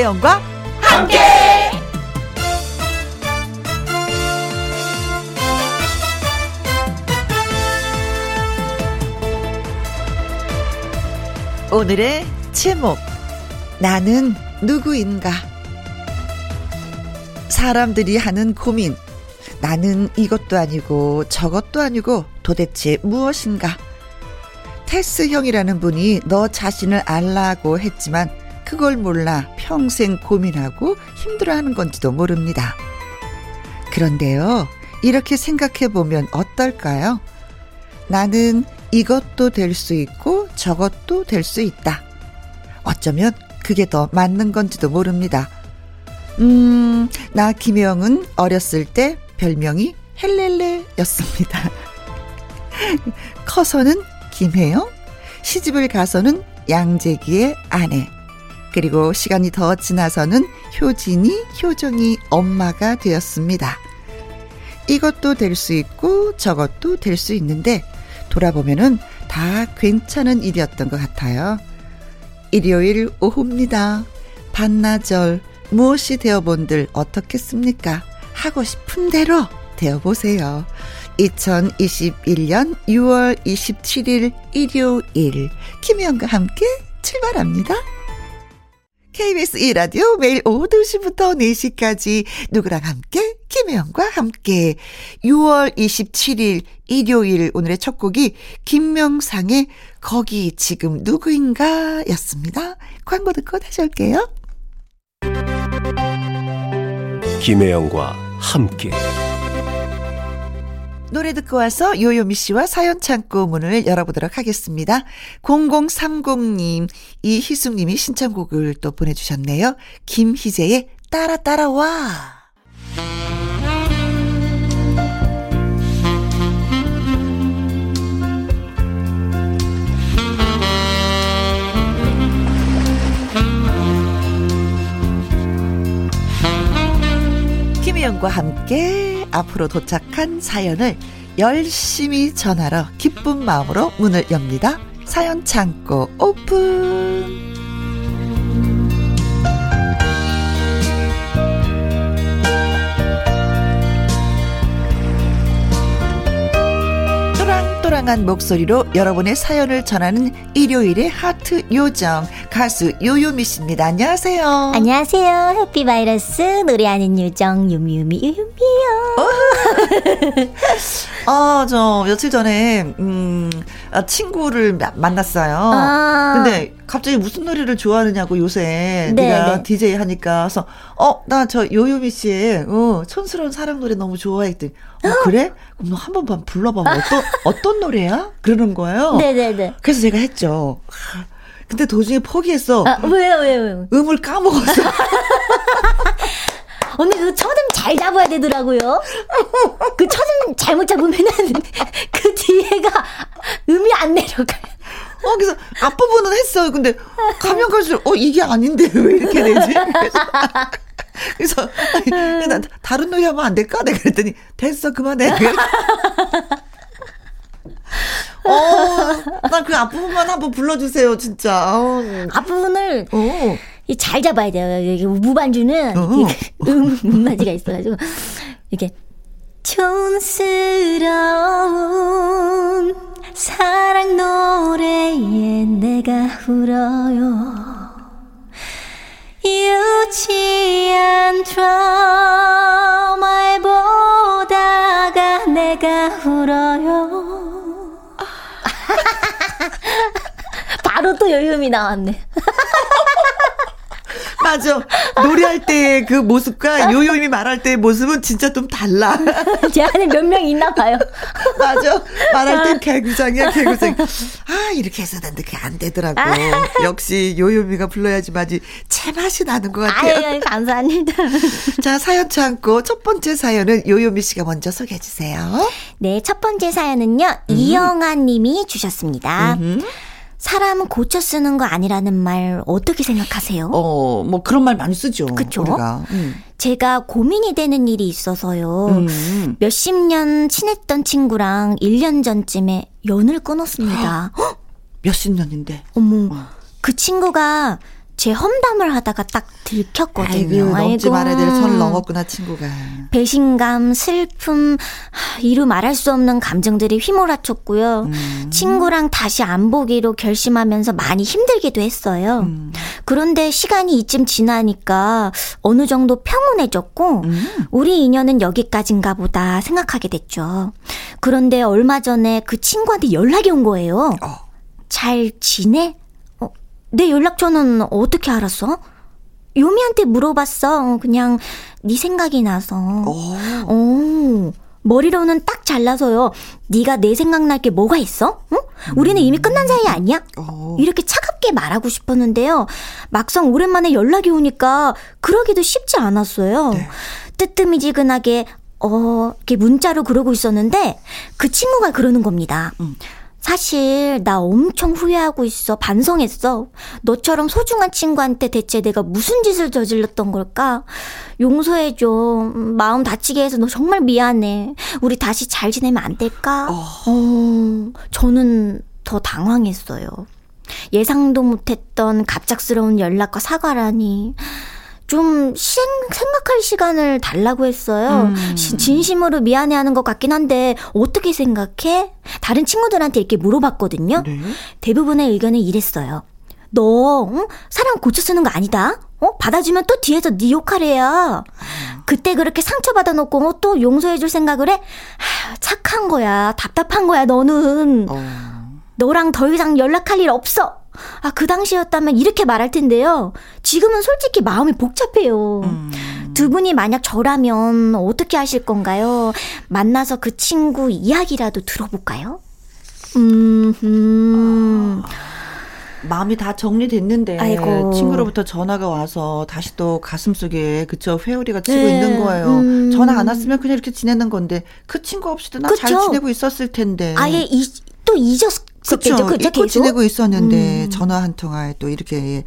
김혜영과 함께. 오늘의 제목 나는 누구인가 사람들이 하는 고민 나는 이것도 아니고 저것도 아니고 도대체 무엇인가 테스 형이라는 분이 너 자신을 알라고 했지만 그걸 몰라 평생 고민하고 힘들어하는 건지도 모릅니다. 그런데요, 이렇게 생각해 보면 어떨까요? 나는 이것도 될 수 있고 저것도 될 수 있다. 어쩌면 그게 더 맞는 건지도 모릅니다. 음, 나 김영은 어렸을 때 별명이 헬렐레였습니다. 커서는 김혜영, 시집을 가서는 양재기의 아내, 그리고 시간이 더 지나서는 효진이, 효정이 엄마가 되었습니다. 이것도 될 수 있고 저것도 될 수 있는데 돌아보면은 다 괜찮은 일이었던 것 같아요. 일요일 오후입니다. 반나절 무엇이 되어본들 어떻겠습니까? 하고 싶은 대로 되어보세요. 2021년 6월 27일 일요일 김혜영과 함께 출발합니다. KBS 2라디오 매일 오후 2시부터 4시까지 누구랑 함께 김혜영과 함께 6월 27일 일요일 오늘의 첫 곡이 김명상의 거기 지금 누구인가 였습니다. 광고 듣고 다시 올게요. 김혜영과 함께 노래 듣고 와서 요요미 씨와 사연 창고 문을 열어보도록 하겠습니다. 0030님, 이희숙님이 신청곡을 또 보내주셨네요. 김희재의 따라 따라와. 김희영과 함께 앞으로 도착한 사연을 열심히 전하러 기쁜 마음으로 문을 엽니다. 사연 창고 오픈! 또랑또랑한 목소리로 여러분의 사연을 전하는 일요일의 하트 요정 가수 요요미 씨입니다. 안녕하세요. 안녕하세요. 해피 바이러스 노래하는 요정 유미유미 유미요. 아, 저 며칠 전에 음 아, 친구를 마, 만났어요. 아. 근데 갑자기 무슨 노래를 좋아하느냐고 요새 네, 네가 네. DJ 하니까 그래서 어 나 저 요요미 씨의 어 촌스러운 사랑 노래 너무 좋아했더니 어 그래? 그럼 너 한 번만 불러봐. 어떤 어떤 노래야? 그러는 거예요. 네네네. 네. 그래서 제가 했죠. 근데 도중에 포기했어. 아, 왜요, 왜요? 음을 까먹었어. 언니 그 첫음 잘 잡아야 되더라고요. 그 첫음 잘못 잡으면은 그 뒤에가 음이 안 내려가요. 어, 그래서 앞부분은 했어요. 근데 가면 갈수록, 어, 이게 아닌데 왜 이렇게 되지? 그래서, 그래서 다른 노래 하면 안 될까? 내가 그랬더니, 됐어, 그만해. 어, 난그 앞부분만 한번 불러주세요, 진짜. 어. 앞부분을 어. 잘 잡아야 돼요. 이게 무반주는 어. 음, 음맞이가 있어가지고 이렇게 촌스러운 사랑 노래에 내가 울어요. 유치한 드라마를 보다가 내가 울어요. 바로 또 여유음이 나왔네. 맞아. 노래할 때그 모습과 요요임이 말할 때의 모습은 진짜 좀 달라. 제 안에 몇 명 있나 봐요. 맞아. 말할 땐 개구장이야, 개구장. 아, 이렇게 해서 는데 그게 안 되더라고. 역시 요요미가 불러야지만이 제맛이 나는 것 같아요. 아유, 감사합니다. 자, 사연 참고 첫 번째 사연은 요요미 씨가 먼저 소개해 주세요. 네, 첫 번째 사연은요. 음. 이영아 님이 주셨습니다. 음. 사람은 고쳐 쓰는 거 아니라는 말 어떻게 생각하세요? 어, 뭐 그런 말 많이 쓰죠. 그렇죠. 음. 제가 고민이 되는 일이 있어서요. 음. 몇십 년 친했던 친구랑 1년 전쯤에 연을 끊었습니다. 몇십 년인데. 어머. 어. 그 친구가 제 험담을 하다가 딱 들켰거든요. 아이고, 넘지 말아야 될 선을 넘었구나, 친구가. 배신감, 슬픔, 이루 말할 수 없는 감정들이 휘몰아쳤고요. 음. 친구랑 다시 안 보기로 결심하면서 많이 힘들기도 했어요. 음. 그런데 시간이 이쯤 지나니까 어느 정도 평온해졌고, 음. 우리 인연은 여기까지인가 보다 생각하게 됐죠. 그런데 얼마 전에 그 친구한테 연락이 온 거예요. 어. 잘 지내? 내 연락처는 어떻게 알았어? 요미한테 물어봤어. 그냥 네 생각이 나서. 오. 오. 머리로는 딱 잘라서요. 네가 내 생각날 게 뭐가 있어? 응? 우리는 이미 끝난 사이 아니야? 오. 이렇게 차갑게 말하고 싶었는데요. 막상 오랜만에 연락이 오니까 그러기도 쉽지 않았어요. 네. 뜨뜨미지근하게 어, 이렇게 문자로 그러고 있었는데 그 친구가 그러는 겁니다. 음. 사실 나 엄청 후회하고 있어. 반성했어. 너처럼 소중한 친구한테 대체 내가 무슨 짓을 저질렀던 걸까? 용서해 줘. 마음 다치게 해서 너 정말 미안해. 우리 다시 잘 지내면 안 될까? 어, 어 저는 더 당황했어요. 예상도 못했던 갑작스러운 연락과 사과라니. 좀 생, 생각할 시간을 달라고 했어요. 음. 진심으로 미안해하는 것 같긴 한데 어떻게 생각해? 다른 친구들한테 이렇게 물어봤거든요. 네? 대부분의 의견은 이랬어요. 너 응? 사람 고쳐 쓰는 거 아니다. 어? 받아주면 또 뒤에서 네 역할이야. 그때 그렇게 상처받아 놓고 뭐또 용서해줄 생각을 해? 하, 착한 거야. 답답한 거야. 너는. 어. 너랑 더 이상 연락할 일 없어. 아, 그 당시였다면 이렇게 말할 텐데요. 지금은 솔직히 마음이 복잡해요. 음. 두 분이 만약 저라면 어떻게 하실 건가요? 만나서 그 친구 이야기라도 들어볼까요? 음, 음. 마음이 다 정리됐는데 아이고. 친구로부터 전화가 와서 다시 또 가슴 속에 그쵸 회오리가 치고 네. 있는 거예요. 음. 전화 안 왔으면 그냥 이렇게 지내는 건데 그 친구 없이도 나 잘 지내고 있었을 텐데. 아예 이, 또 잊었 그렇죠. 잊고 지내고 있었는데 음. 전화 한 통화에 또 이렇게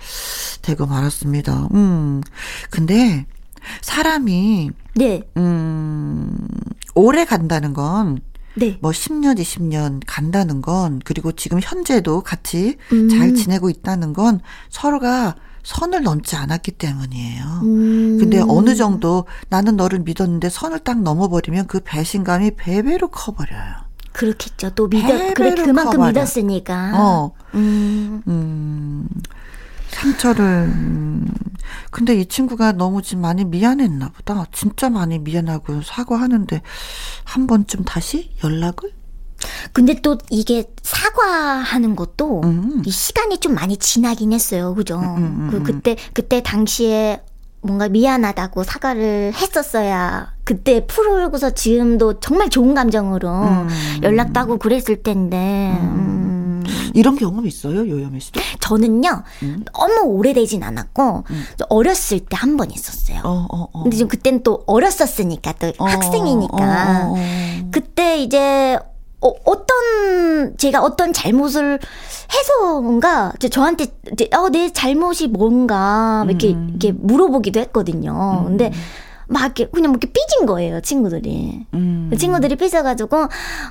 되고 말았습니다. 음. 근데 사람이 네. 음, 오래 간다는 건 네. 뭐 10년, 20년 간다는 건 그리고 지금 현재도 같이 음. 잘 지내고 있다는 건 서로가 선을 넘지 않았기 때문이에요. 음. 근데 어느 정도 나는 너를 믿었는데 선을 딱 넘어버리면 그 배신감이 배배로 커버려요. 그렇겠죠. 또 믿어 그래 그만큼 커버려. 믿었으니까. 어. 음. 음. 상처를 음. 근데 이 친구가 너무 지금 많이 미안했나 보다. 진짜 많이 미안하고 사과하는데 한 번쯤 다시 연락을? 근데 또 이게 사과하는 것도 음. 이 시간이 좀 많이 지나긴 했어요. 그죠? 음, 음, 음그 음. 그때 그때 당시에 뭔가 미안하다고 사과를 했었어야 그때 풀어오고서 지금도 정말 좋은 감정으로 음. 연락도 하고 그랬을 텐데. 음. 이런 경험 있어요, 요요미 씨도? 저는요, 음. 너무 오래되진 않았고, 음. 어렸을 때 한 번 있었어요. 어, 어, 어. 근데 지금 그땐 또 어렸었으니까, 또 어, 학생이니까. 어, 어, 그때 이제 어, 어떤 제가 어떤 잘못을 해서 뭔가 이제 저한테 이제 어, 내 잘못이 뭔가 이렇게 음. 이렇게 물어보기도 했거든요. 음. 근데 막 이렇게 그냥 뭐 이렇게 삐진 거예요 친구들이 음. 그 친구들이 삐져가지고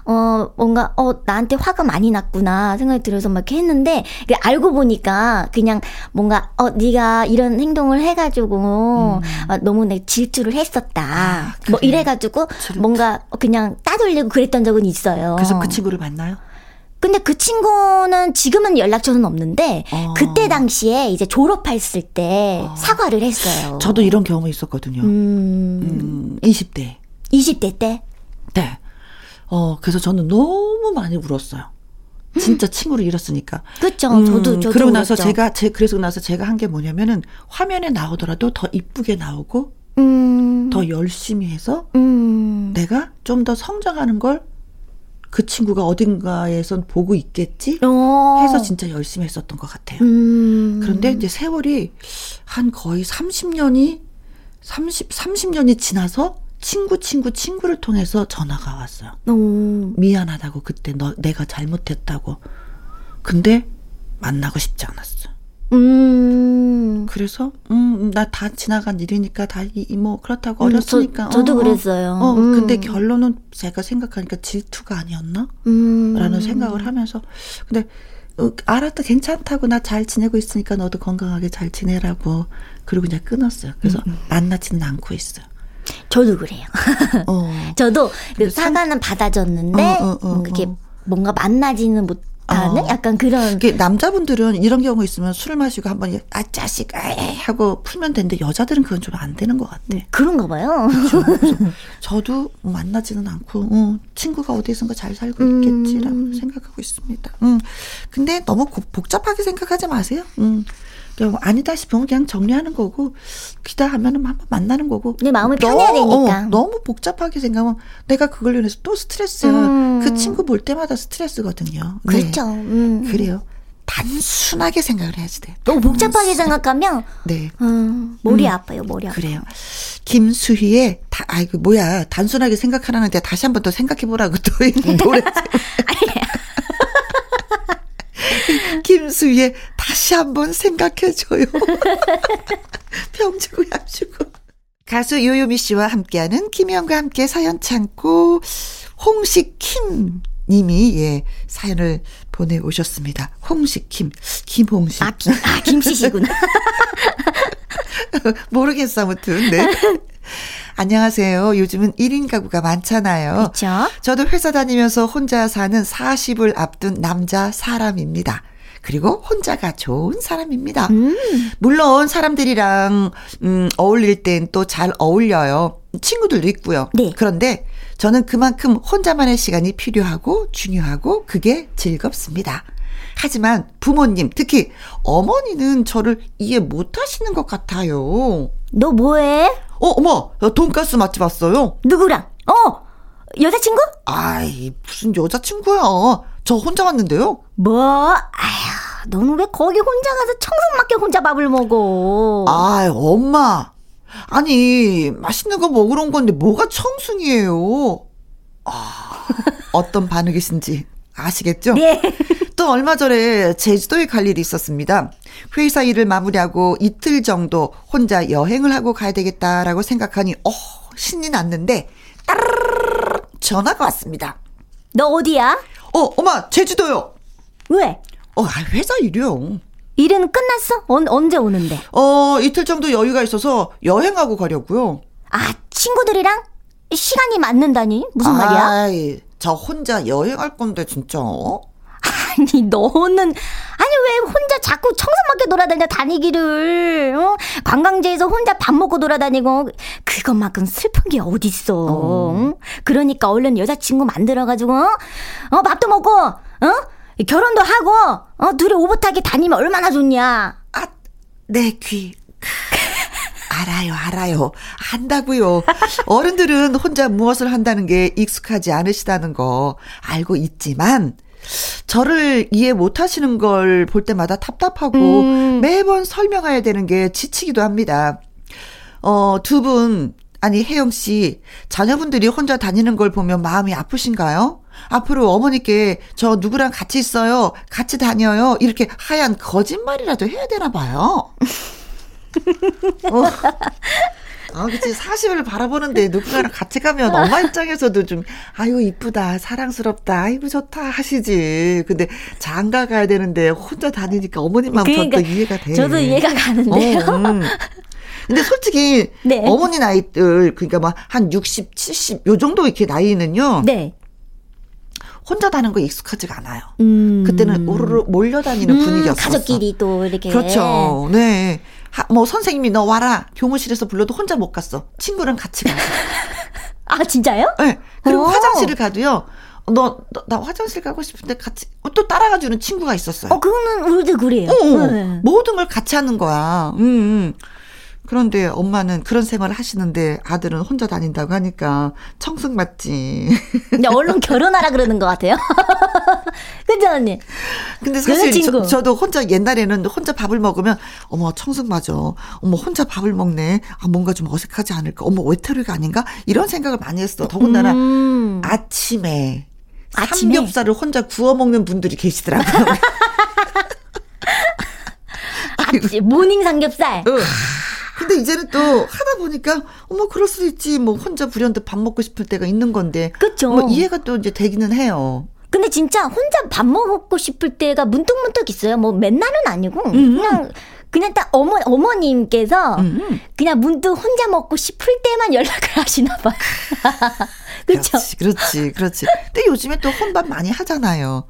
어 뭔가 어 나한테 화가 많이 났구나 생각이 들어서 막 이렇게 했는데 알고 보니까 그냥 뭔가 어 네가 이런 행동을 해가지고 음. 어, 너무 내 질투를 했었다 아, 뭐 이래가지고 질투. 뭔가 그냥 따돌리고 그랬던 적은 있어요. 그래서 그 친구를 만나요? 근데 그 친구는 지금은 연락처는 없는데 어. 그때 당시에 이제 졸업했을 때 어. 사과를 했어요. 저도 이런 경험이 있었거든요. 음. 음, 20대. 20대 때? 네. 어, 그래서 저는 너무 많이 울었어요. 진짜 친구를 잃었으니까. 그렇죠. 음, 저도 저도 그러고 나서 울었죠. 제가 제 그래서 나서 제가 한 게 뭐냐면은 화면에 나오더라도 더 이쁘게 나오고 음. 더 열심히 해서 음. 내가 좀 더 성장하는 걸 그 친구가 어딘가에선 보고 있겠지 어. 해서 진짜 열심히 했었던 것 같아요. 음. 그런데 이제 세월이 한 거의 30년이 30 30년이 지나서 친구 친구 친구를 통해서 전화가 왔어요. 오. 미안하다고 그때 너 내가 잘못했다고. 근데 만나고 싶지 않았어. 음. 그래서 음 나 다 지나간 일이니까 다뭐 그렇다고 음, 어렸으니까 저, 도 어, 그랬어요. 어, 음. 근데 결론은 제가 생각하니까 질투가 아니었나? 음. 라는 생각을 하면서 근데 어, 알았다 괜찮다고 나 잘 지내고 있으니까 너도 건강하게 잘 지내라고 그리고 그냥 끊었어요. 그래서 음. 음. 만나지는 않고 있어요. 저도 그래요. 어. 저도 그 사과는 받아줬는데 어, 어, 어 그게 어. 뭔가 만나지는 못 하는 어. 약간 그런. 남자분들은 이런 경우 있으면 술을 마시고 한번 아 짜식 에이 하고 풀면 되는데 여자들은 그건 좀 안 되는 것 같아. 네, 그런가 봐요. 저도 만나지는 않고 어, 친구가 어디선가 잘 살고 있겠지라고 음. 생각하고 있습니다. 음. 근데 너무 복잡하게 생각하지 마세요. 음. 아니다 싶으면 그냥 정리하는 거고 기다 하면은 한번 만나는 거고. 내 마음을 편해야 되니까. 어, 너무 복잡하게 생각하면 내가 그걸로 인해서 또 스트레스야. 음. 그 친구 볼 때마다 스트레스거든요. 네. 그렇죠. 음. 그래요. 단순하게 생각을 해야지 돼. 너무 복잡하게 생각하면 네. 음, 머리 음. 아파요. 머리 아파. 그래요. 김수희의 다 아이고 뭐야 단순하게 생각하라는데 다시 한번 더 생각해 보라고 또 노래. 김수희의 다시 한번 생각해줘요. 병주고 약주고. 가수 요요미 씨와 함께하는 김혜영과 함께 사연 참고 홍식킴 님이 예 사연을 보내 오셨습니다. 홍식킴 김홍식. 아, 김, 아 김씨시구나. 모르겠어 아무튼 네. 안녕하세요. 요즘은 1인 가구가 많잖아요. 그렇죠. 저도 회사 다니면서 혼자 사는 40을 앞둔 남자 사람입니다. 그리고 혼자가 좋은 사람입니다. 음. 물론 사람들이랑 음, 어울릴 땐 또 잘 어울려요. 친구들도 있고요. 네. 그런데 저는 그만큼 혼자만의 시간이 필요하고 중요하고 그게 즐겁습니다. 하지만 부모님, 특히 어머니는 저를 이해 못 하시는 것 같아요. 너 뭐해? 어, 어머, 돈가스 맛집 왔어요. 누구랑? 어, 여자친구? 아이, 무슨 여자친구야. 저 혼자 왔는데요. 뭐? 아휴, 너는 왜 거기 혼자 가서 청승맞게 혼자 밥을 먹어? 아, 엄마. 아니, 맛있는 거 먹으러 온 건데 뭐가 청승이에요? 아, 어떤 반응이신지 아시겠죠? 네. 또 얼마 전에 제주도에 갈 일이 있었습니다. 회사 일을 마무리하고 이틀 정도 혼자 여행을 하고 가야 되겠다라고 생각하니 어 신이 났는데 따르르 전화가 왔습니다. 너 어디야? 어 엄마 제주도요. 왜? 어 아, 회사 일이요. 일은 끝났어? 언, 언제 오는데? 어 이틀 정도 여유가 있어서 여행하고 가려고요. 아 친구들이랑 시간이 맞는다니 무슨 말이야? 아이, 저 혼자 여행할 건데 진짜. 아니 너는 아니 왜 혼자 자꾸 청소맞게 돌아다녀 다니기를 어? 관광지에서 혼자 밥 먹고 돌아다니고 그것만큼 슬픈 게 어딨어 어. 그러니까 얼른 여자친구 만들어가지고 어? 어 밥도 먹고 어 결혼도 하고 어 둘이 오붓하게 다니면 얼마나 좋냐 아내 귀 알아요, 알아요. 안다고요. 어른들은 혼자 무엇을 한다는 게 익숙하지 않으시다는 거 알고 있지만 저를 이해 못 하시는 걸 볼 때마다 답답하고 음. 매번 설명해야 되는 게 지치기도 합니다. 어, 두 분, 아니, 혜영 씨, 자녀분들이 혼자 다니는 걸 보면 마음이 아프신가요? 앞으로 어머니께 저 누구랑 같이 있어요? 같이 다녀요? 이렇게 하얀 거짓말이라도 해야 되나 봐요. 어. 아, 그치. 40을 바라보는데 누군가랑 같이 가면 엄마 입장에서도 좀, 아유, 이쁘다, 사랑스럽다, 아이고, 좋다 하시지. 근데 장가 가야 되는데 혼자 다니니까 어머님만 그러니까, 이해가 돼. 저도 이해가 가는데요. 어, 음. 근데 솔직히 네. 어머니 나이들 그러니까 막 한 60, 70 요 정도 이렇게 나이는요. 네. 혼자 다는 거 익숙하지가 않아요. 음. 그때는 오르르 몰려다니는 음, 분위기였어요. 가족끼리 또 이렇게. 그렇죠. 네. 하, 뭐 선생님이 너 와라 교무실에서 불러도 혼자 못 갔어. 친구랑 같이 가. 아 진짜요? 네. 그리고 오. 화장실을 가도요. 너, 너, 나 화장실 가고 싶은데 같이, 어, 또 따라가 주는 친구가 있었어요. 어, 그거는 우리도 그래요. 어, 네. 모든 걸 같이 하는 거야. 음, 음. 그런데 엄마는 그런 생활을 하시는데 아들은 혼자 다닌다고 하니까 청승 맞지. 근데 얼른 결혼하라 그러는 것 같아요. 그죠 언니? 근데 사실 저, 저도 혼자 옛날에는 혼자 밥을 먹으면 어머 청승 맞아. 어머 혼자 밥을 먹네. 아 뭔가 좀 어색하지 않을까. 어머 외톨이가 아닌가? 이런 생각을 많이 했어. 더군다나 음. 아침에 아침에? 삼겹살을 혼자 구워 먹는 분들이 계시더라고요. 아침 morning 삼겹살. 응. 근데 이제는 또 하다 보니까 어머 그럴 수도 있지 뭐 혼자 불현듯 밥 먹고 싶을 때가 있는 건데 그렇죠. 뭐 이해가 또 이제 되기는 해요. 근데 진짜 혼자 밥 먹고 싶을 때가 문득문득 있어요. 뭐 맨날은 아니고 음. 그냥 그냥 딱 어머 어머님께서 음. 그냥 문득 혼자 먹고 싶을 때만 연락을 하시나 봐요. 그렇죠. 그렇지, 그렇지. 근데 요즘에 또 혼밥 많이 하잖아요.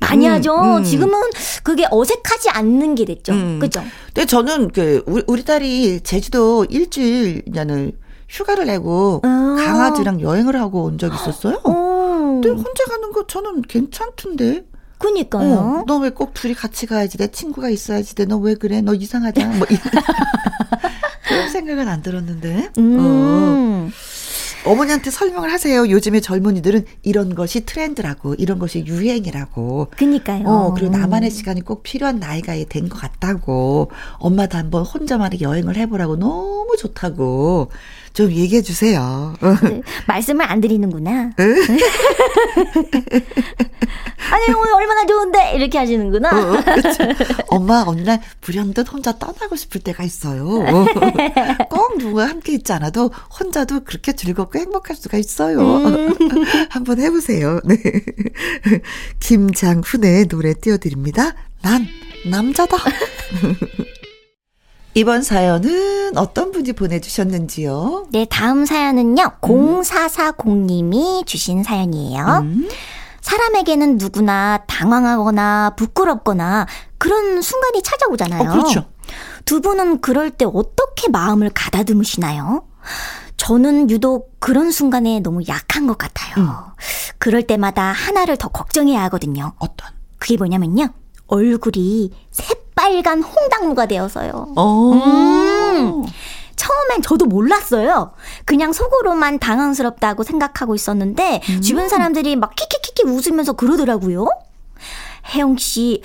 많이 음, 하죠. 음. 지금은 그게 어색하지 않는 게 됐죠. 음. 그죠? 근데 저는 그 우리, 우리 딸이 제주도 일주일냐는 휴가를 내고 아. 강아지랑 여행을 하고 온 적이 있었어요. 어. 근데 혼자 가는 거 저는 괜찮던데. 그니까요. 어, 너왜 꼭 둘이 같이 가야지? 내 친구가 있어야지. 너 왜 그래? 너 이상하다. 뭐 그런 생각은 안 들었는데. 음. 어. 어머니한테 설명을 하세요. 요즘에 젊은이들은 이런 것이 트렌드라고, 이런 것이 유행이라고. 그니까요. 어, 그리고 나만의 시간이 꼭 필요한 나이가 된 것 같다고. 엄마도 한번 혼자만의 여행을 해보라고 너무 좋다고. 좀 얘기해 주세요. 네, 말씀을 안 드리는구나. 아니 오늘 얼마나 좋은데 이렇게 하시는구나. 어, 그렇죠. 엄마 어느 날 불현듯 혼자 떠나고 싶을 때가 있어요. 꼭 누가 함께 있지 않아도 혼자도 그렇게 즐겁고 행복할 수가 있어요. 음. 한번 해보세요. 네. 김장훈의 노래 띄워드립니다. 난 남자다. 이번 사연은 어떤 분이 보내주셨는지요? 네, 다음 사연은요, 음. 0440님이 주신 사연이에요. 음. 사람에게는 누구나 당황하거나 부끄럽거나 그런 순간이 찾아오잖아요. 어, 그렇죠. 두 분은 그럴 때 어떻게 마음을 가다듬으시나요? 저는 유독 그런 순간에 너무 약한 것 같아요. 음. 그럴 때마다 하나를 더 걱정해야 하거든요. 어떤? 그게 뭐냐면요. 얼굴이 새빨간 홍당무가 되어서요. 어. 음. 처음엔 저도 몰랐어요. 그냥 속으로만 당황스럽다고 생각하고 있었는데 음. 주변 사람들이 막 키키키키 웃으면서 그러더라고요. 혜영 씨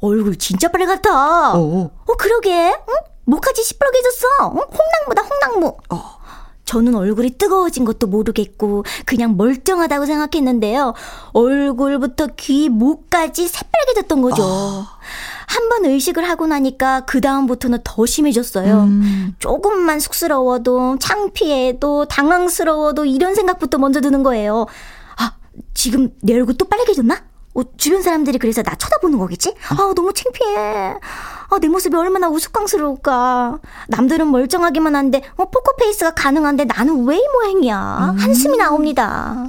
얼굴 진짜 빨갛다. 어, 어 그러게. 응? 뭐까지 시뻘개졌어. 응? 홍당무다 홍당무. 어. 저는 얼굴이 뜨거워진 것도 모르겠고 그냥 멀쩡하다고 생각했는데요. 얼굴부터 귀, 목까지 새빨개졌던 거죠. 어. 한번 의식을 하고 나니까 그 다음부터는 더 심해졌어요. 음. 조금만 쑥스러워도 창피해도 당황스러워도 이런 생각부터 먼저 드는 거예요. 아, 지금 내 얼굴 또 빨개졌나? 어, 주변 사람들이 그래서 나 쳐다보는 거겠지? 아, 너무 창피해. 아, 내 모습이 얼마나 우스꽝스러울까. 남들은 멀쩡하기만 한데, 어, 포커페이스가 가능한데 나는 왜 이 모양이야? 음. 한숨이 나옵니다.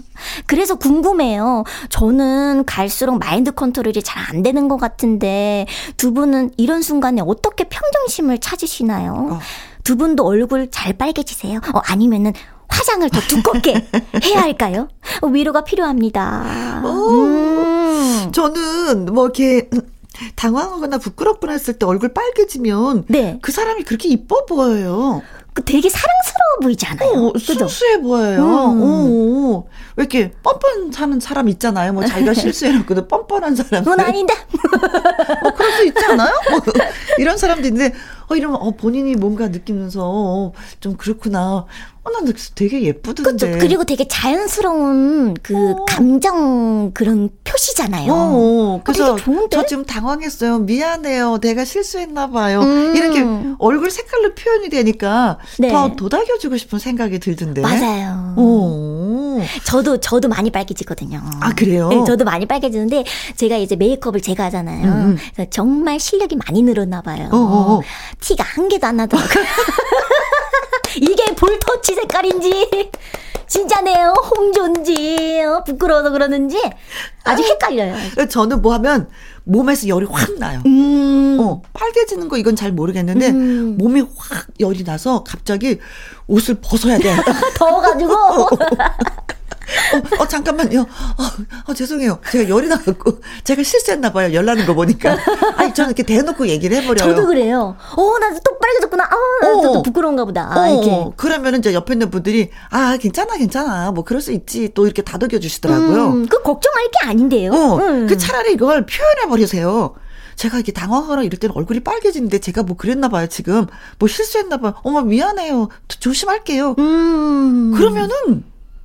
그래서 궁금해요. 저는 갈수록 마인드 컨트롤이 잘 안 되는 것 같은데, 두 분은 이런 순간에 어떻게 평정심을 찾으시나요? 어. 두 분도 얼굴 잘 빨개지세요? 어, 아니면은, 화장을 더 두껍게 해야 할까요? 위로가 필요합니다. 음. 저는 뭐 이렇게 당황하거나 부끄럽거나 했을 때 얼굴 빨개지면 네. 그 사람이 그렇게 이뻐 보여요. 그 되게 사랑스러워 보이잖아요. 어, 순수해 보여요. 음. 어, 어. 왜 이렇게 뻔뻔하는 사람 있잖아요. 뭐 자기가 실수해놓고도 뻔뻔한 사람. 그건 아닌데. 뭐 그럴 수 있지 않아요? 뭐 이런 사람도 있는데 어 이러면 어 본인이 뭔가 느끼면서 어, 좀 그렇구나. 어, 난 되게 예쁘던데. 그죠. 그리고 되게 자연스러운 그 어. 감정 그런 표시잖아요. 어, 어. 어 그래서 저 지금 당황했어요. 미안해요. 내가 실수했나 봐요. 음. 이렇게 얼굴 색깔로 표현이 되니까 네. 더 도닥여주고 싶은 생각이 들던데. 맞아요. 어. 저도 저도 많이 빨개지거든요. 아 그래요? 네, 저도 많이 빨개지는데 제가 이제 메이크업을 제가 하잖아요. 음. 음. 정말 실력이 많이 늘었나 봐요. 어어어. 티가 한 개도 안 나더라고요. 이게 볼터치 색깔인지 진짜네요 홍조인지 어, 부끄러워서 그러는지 아주 헷갈려요. 저는 뭐 하면 몸에서 열이 확 나요. 음. 어, 빨개지는 거 이건 잘 모르겠는데 음. 몸이 확 열이 나서 갑자기 옷을 벗어야 돼. 더워가지고. 어, 어, 잠깐만요. 어, 어, 죄송해요. 제가 열이 나갖고 제가 실수했나 봐요. 열 나는 거 보니까. 아니 저는 이렇게 대놓고 얘기를 해버려요. 저도 그래요. 어, 나 또 빨개졌구나. 아, 나또 어. 부끄러운가 보다. 아, 어, 이렇게. 그러면은 이제 옆에 있는 분들이 아, 괜찮아, 괜찮아. 뭐 그럴 수 있지. 또 이렇게 다독여 주시더라고요. 음, 그 걱정할 게 아닌데요. 어, 음. 그 차라리 이걸 표현해 버리세요. 제가 이렇게 당황하거나 이럴 때는 얼굴이 빨개지는데 제가 뭐 그랬나 봐요, 지금. 뭐 실수했나 봐요. 어머, 미안해요. 조심할게요. 음. 그러면은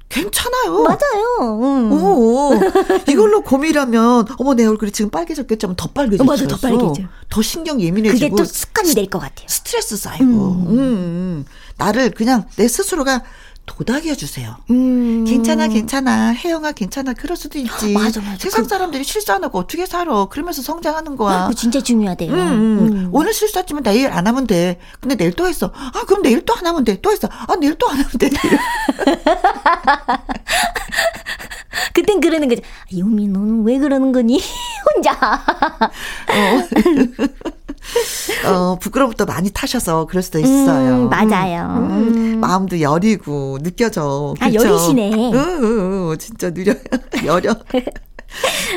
괜찮아요. 맞아요. 음. 오, 이걸로 고민하면 어머 내 얼굴이 지금 빨개졌겠죠? 더 빨개져. 어, 맞아, 더 빨개져. 더 신경 예민해지고. 그게 또 습관이 될 것 같아요. 스트레스 쌓이고. 음. 음. 나를 그냥 내 스스로가 도닥여 주세요. 음. 괜찮아, 괜찮아. 혜영아, 괜찮아. 그럴 수도 있지. 맞아, 맞아. 세상 그 사람들이 실수 안 하고 어떻게 살아. 그러면서 성장하는 거야. 그 진짜 중요하대요. 음, 음. 음. 오늘 실수했지만 내일 안 하면 돼. 근데 내일 또 했어. 아, 그럼 내일 또 안 하면 돼. 또 했어. 아, 내일 또 안 하면 돼. 그땐 그러는 거지. 유미, 너는 왜 그러는 거니? 혼자. 어. 어, 부끄러움부터 많이 타셔서 그럴 수도 있어요. 음, 맞아요. 음, 음. 마음도 여리고 느껴져. 아, 그렇죠? 여리시네. 응, 응, 응, 진짜 느려, 여려.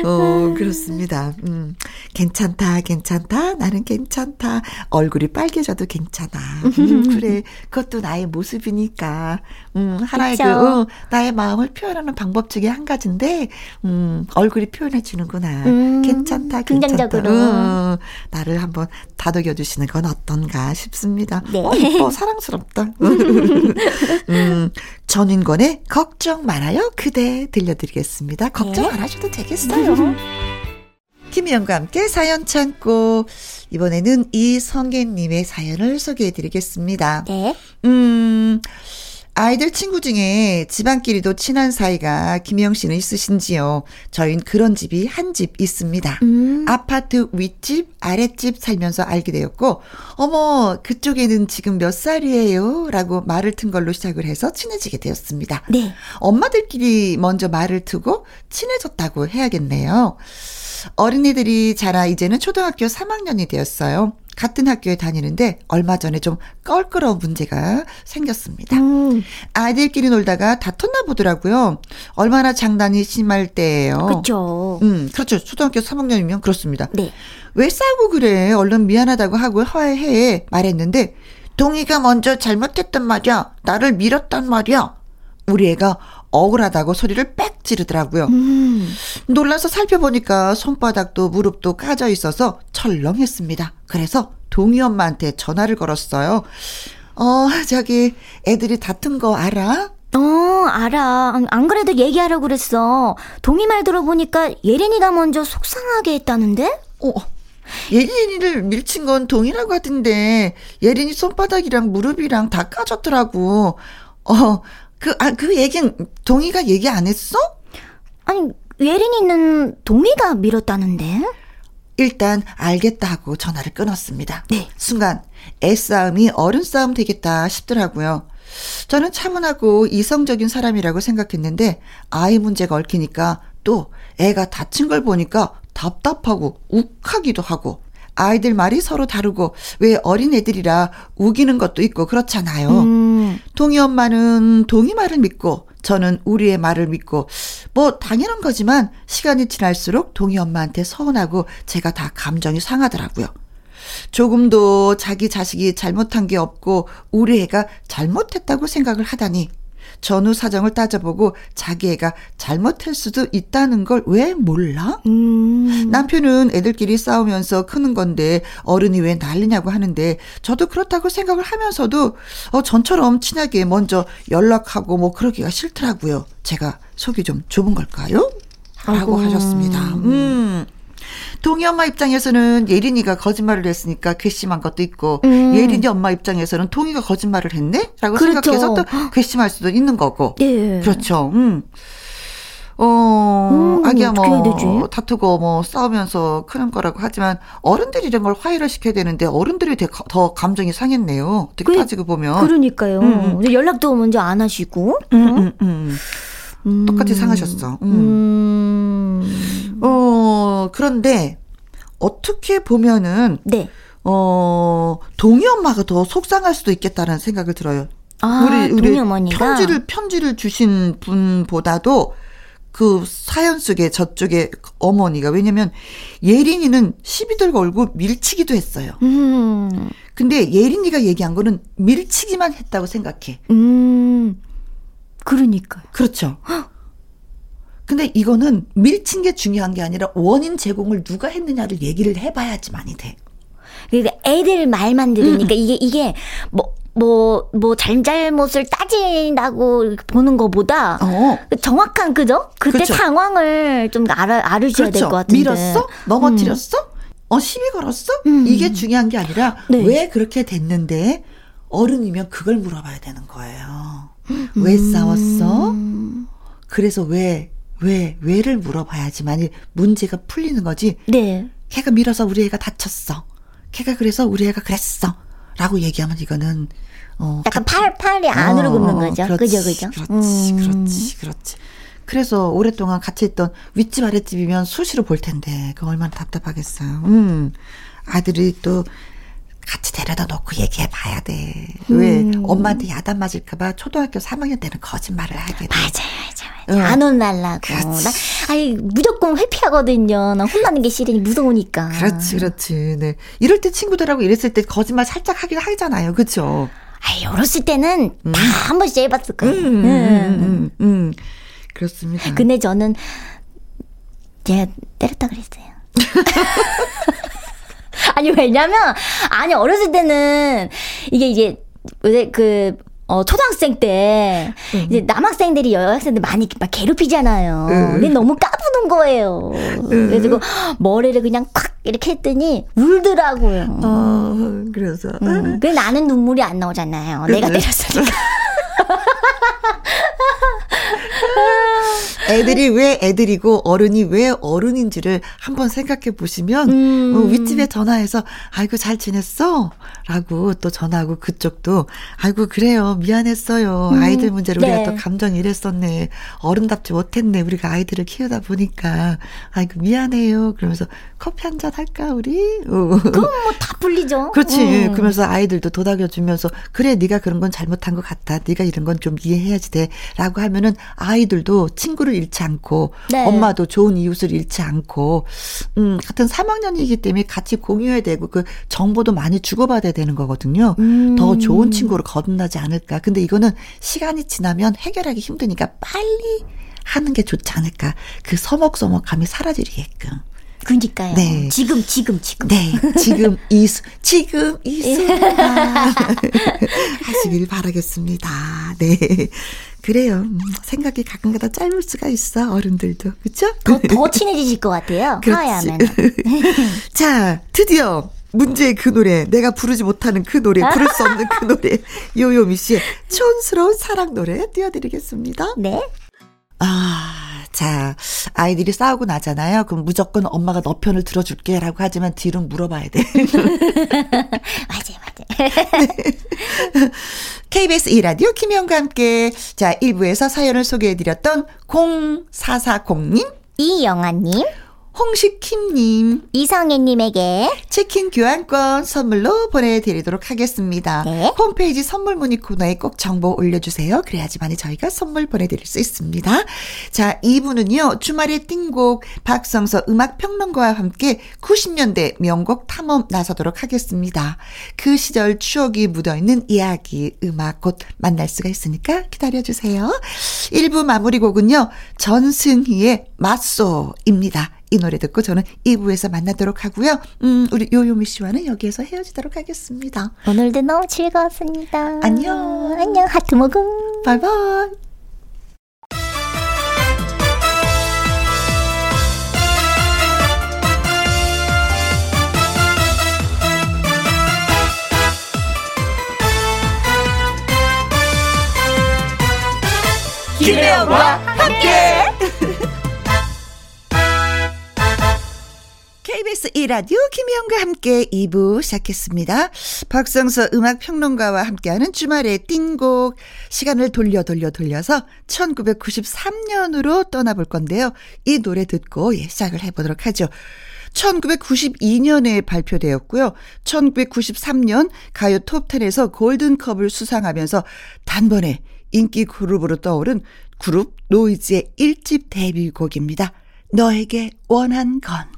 어, 그렇습니다. 음, 괜찮다, 괜찮다, 나는 괜찮다. 얼굴이 빨개져도 괜찮아. 음, 그래, 그것도 나의 모습이니까. 음, 하나의 그쵸? 그, 어, 나의 마음을 표현하는 방법 중에 한 가지인데, 음, 얼굴이 표현해 주는구나. 음, 괜찮다, 괜찮다. 긍정적으로. 음, 나를 한번 다독여 주시는 건 어떤가 싶습니다. 네. 어, 이뻐, 사랑스럽다. 음, 전인권의 걱정 말아요, 그대 들려드리겠습니다. 걱정 네. 안 하셔도 되겠어요. 김희영과 함께 사연 창고. 이번에는 이성계님의 사연을 소개해 드리겠습니다. 네. 음, 아이들 친구 중에 집안끼리도 친한 사이가 김영 씨는 있으신지요? 저희는 그런 집이 한 집 있습니다. 음. 아파트 윗집, 아랫집 살면서 알게 되었고, 어머, 그쪽에는 지금 몇 살이에요? 라고 말을 튼 걸로 시작을 해서 친해지게 되었습니다. 네. 엄마들끼리 먼저 말을 트고 친해졌다고 해야겠네요. 어린이들이 자라 이제는 초등학교 3학년이 되었어요. 같은 학교에 다니는데 얼마 전에 좀 껄끄러운 문제가 생겼습니다. 음. 아이들끼리 놀다가 다퉜나 보더라고요. 얼마나 장난이 심할 때예요. 그렇죠. 음, 그렇죠. 초등학교 3학년이면 그렇습니다. 네. 왜 싸우고 그래? 얼른 미안하다고 하고 화해해 말했는데 동희가 먼저 잘못했단 말이야. 나를 밀었단 말이야. 우리 애가 억울하다고 소리를 빽 지르더라고요. 음. 놀라서 살펴보니까 손바닥도 무릎도 까져 있어서 철렁했습니다. 그래서 동희 엄마한테 전화를 걸었어요. 어, 저기 애들이 다툰 거 알아? 어, 알아. 안 그래도 얘기하려고 그랬어. 동희 말 들어보니까 예린이가 먼저 속상하게 했다는데? 어, 예린이를 밀친 건 동이라고 하던데 예린이 손바닥이랑 무릎이랑 다 까졌더라고. 어, 그, 아, 그 얘긴 동희가 얘기 안 했어? 아니, 예린이는 동희가 밀었다는데? 일단 알겠다 하고 전화를 끊었습니다. 네. 순간 애싸움이 어른 싸움 되겠다 싶더라고요. 저는 차분하고 이성적인 사람이라고 생각했는데 아이 문제가 얽히니까 또 애가 다친 걸 보니까 답답하고 욱하기도 하고 아이들 말이 서로 다르고 왜 어린 애들이라 우기는 것도 있고 그렇잖아요. 음. 동희 엄마는 동희 말을 믿고 저는 우리의 말을 믿고 뭐 당연한 거지만 시간이 지날수록 동희 엄마한테 서운하고 제가 다 감정이 상하더라고요. 조금도 자기 자식이 잘못한 게 없고 우리 애가 잘못했다고 생각을 하다니 전후 사정을 따져보고 자기 애가 잘못할 수도 있다는 걸 왜 몰라? 음. 남편은 애들끼리 싸우면서 크는 건데 어른이 왜 난리냐고 하는데 저도 그렇다고 생각을 하면서도 어 전처럼 친하게 먼저 연락하고 뭐 그러기가 싫더라고요. 제가 속이 좀 좁은 걸까요? 라고 하셨습니다. 음. 동희 엄마 입장에서는 예린이가 거짓말을 했으니까 괘씸한 것도 있고 음. 예린이 엄마 입장에서는 동희가 거짓말을 했네? 라고 그렇죠. 생각해서 또 괘씸할 수도 있는 거고. 네. 그렇죠. 음. 어, 음, 아기야 뭐 다투고 뭐 싸우면서 크는 거라고 하지만 어른들이 이런 걸 화해를 시켜야 되는데 어른들이 더 감정이 상했네요. 어떻게 그, 따지고 보면. 그러니까요. 음. 음. 연락도 먼저 안 하시고. 음, 음, 음. 음. 똑같이 상하셨어. 음. 음. 어, 그런데 어떻게 보면은 네. 어, 동희 엄마가 더 속상할 수도 있겠다는 생각을 들어요. 아, 우리 우리 동희 어머니가 편지를 편지를 주신 분보다도 그 사연 속에 저쪽에 어머니가 왜냐면 예린이는 시비들 걸고 밀치기도 했어요. 음. 근데 예린이가 얘기한 거는 밀치기만 했다고 생각해. 음. 그러니까요. 그렇죠. 근데 이거는 밀친 게 중요한 게 아니라 원인 제공을 누가 했느냐를 얘기를 해봐야지만이 돼. 그러니까 애들 말만 들으니까 음. 이게 이게 뭐 뭐, 뭐, 잘잘못을 따진다고 보는 것보다, 어. 정확한, 그죠? 그때 그렇죠. 상황을 좀 알아, 알으셔야 그렇죠. 될것 같은데. 밀었어? 넘어뜨렸어? 음. 어, 시비 걸었어? 음. 이게 중요한 게 아니라, 네. 왜 그렇게 됐는데, 어른이면 그걸 물어봐야 되는 거예요. 왜 음. 싸웠어? 그래서 왜, 왜, 왜를 물어봐야지만 문제가 풀리는 거지. 네. 걔가 밀어서 우리 애가 다쳤어. 걔가 그래서 우리 애가 그랬어. 라고 얘기하면 이거는, 어. 약간 팔, 팔이 안으로 어, 굽는 어, 거죠. 그렇지, 그죠, 그죠? 그렇지, 음. 그렇지, 그렇지. 그래서 오랫동안 같이 있던 윗집 아랫집이면 수시로 볼 텐데, 그 얼마나 답답하겠어요. 음. 아들이 또 같이 데려다 놓고 얘기해 봐야 돼. 왜 음. 엄마한테 야단 맞을까봐 초등학교 3학년 때는 거짓말을 하게 돼. 맞아요, 맞아요. 맞아요. 안 혼날라고. 나, 아니 무조건 회피하거든요. 나 혼나는 게 싫으니 무서우니까. 그렇지, 그렇지. 네. 이럴 때 친구들하고 이랬을 때 거짓말 살짝 하긴 하잖아요. 그렇죠. 아이, 어렸을 때는 음. 다한 번씩 해봤을 거예요. 음, 음, 음, 음, 음. 그렇습니다. 근데 저는 제가 때렸다 그랬어요. 아니 왜냐면 아니 어렸을 때는 이게 이제 그 어, 초등학생 때, 음. 이제 남학생들이 여학생들 많이 막 괴롭히잖아요. 음. 근데 너무 까부는 거예요. 음. 그래가지고 머리를 그냥 콱 이렇게 했더니 울더라고요. 어, 그래서. 음. 그 나는 눈물이 안 나오잖아요. 내가 때렸으니까. 애들이 왜 애들이고 어른이 왜 어른인지를 한번 생각해 보시면 음. 어, 윗집에 전화해서 아이고 잘 지냈어? 라고 또 전화하고 그쪽도 아이고 그래요 미안했어요 음. 아이들 문제로 네. 우리가 또 감정이 이랬었네 어른답지 못했네 우리가 아이들을 키우다 보니까 아이고 미안해요 그러면서 커피 한 잔 할까 우리? 어. 그럼 뭐다 풀리죠. 그렇지. 음. 그러면서 아이들도 도닥여 주면서 그래 네가 그런 건 잘못한 것 같다. 네가 이런 건 좀 이해해야지 돼라고 하면은 아이들도 친구를 잃지 않고 네. 엄마도 좋은 이웃을 잃지 않고 음 같은 3학년이기 때문에 같이 공유해야 되고 그 정보도 많이 주고받아야 되는 거거든요. 음. 더 좋은 친구로 거듭나지 않을까. 근데 이거는 시간이 지나면 해결하기 힘드니까 빨리 하는 게 좋지 않을까. 그 서먹서먹함이 사라지게끔. 그니까요. 네. 지금, 지금, 지금. 네. 지금 이, 수, 지금 이 순간. 하시길 바라겠습니다. 네. 그래요. 음, 생각이 가끔가다 짧을 수가 있어, 어른들도. 그쵸? 더, 더 친해지실 것 같아요. 하야면. 자, 드디어. 문제의 그 노래, 내가 부르지 못하는 그 노래, 부를 수 없는 그 노래, 요요미 씨의 촌스러운 사랑 노래 띄워드리겠습니다. 네. 아, 자, 아이들이 싸우고 나잖아요. 그럼 무조건 엄마가 너 편을 들어줄게 라고 하지만 뒤로 물어봐야 돼. 맞아요, 맞아요. 네. KBS 2라디오 김영과 함께 자, 1부에서 사연을 소개해드렸던 0440님, 이영아님, 홍식킴님, 이성애님에게 치킨 교환권 선물로 보내드리도록 하겠습니다. 네. 홈페이지 선물 문의 코너에 꼭 정보 올려주세요. 그래야지만 저희가 선물 보내드릴 수 있습니다. 자, 2부는요, 주말의 띵곡 박성서 음악평론가와 함께 90년대 명곡 탐험 나서도록 하겠습니다. 그 시절 추억이 묻어있는 이야기, 음악 곧 만날 수가 있으니까 기다려주세요. 1부 마무리 곡은요, 전승희의 맞소입니다. 이 노래 듣고 저는 2부에서 만나도록 하고요. 음, 우리 요요미 씨와는 여기에서 헤어지도록 하겠습니다. 오늘도 너무 즐거웠습니다. 안녕. 안녕. 하트 먹음. 바이바이. 김혜영과 함께. KBS 1라디오 김희영과 함께 2부 시작했습니다. 박성서 음악평론가와 함께하는 주말의 띵곡 시간을 돌려 돌려 돌려서 1993년으로 떠나볼 건데요. 이 노래 듣고 예, 시작을 해보도록 하죠. 1992년에 발표되었고요. 1993년 가요 톱10에서 골든컵을 수상하면서 단번에 인기 그룹으로 떠오른 그룹 노이즈의 1집 데뷔곡입니다. 너에게 원한 건.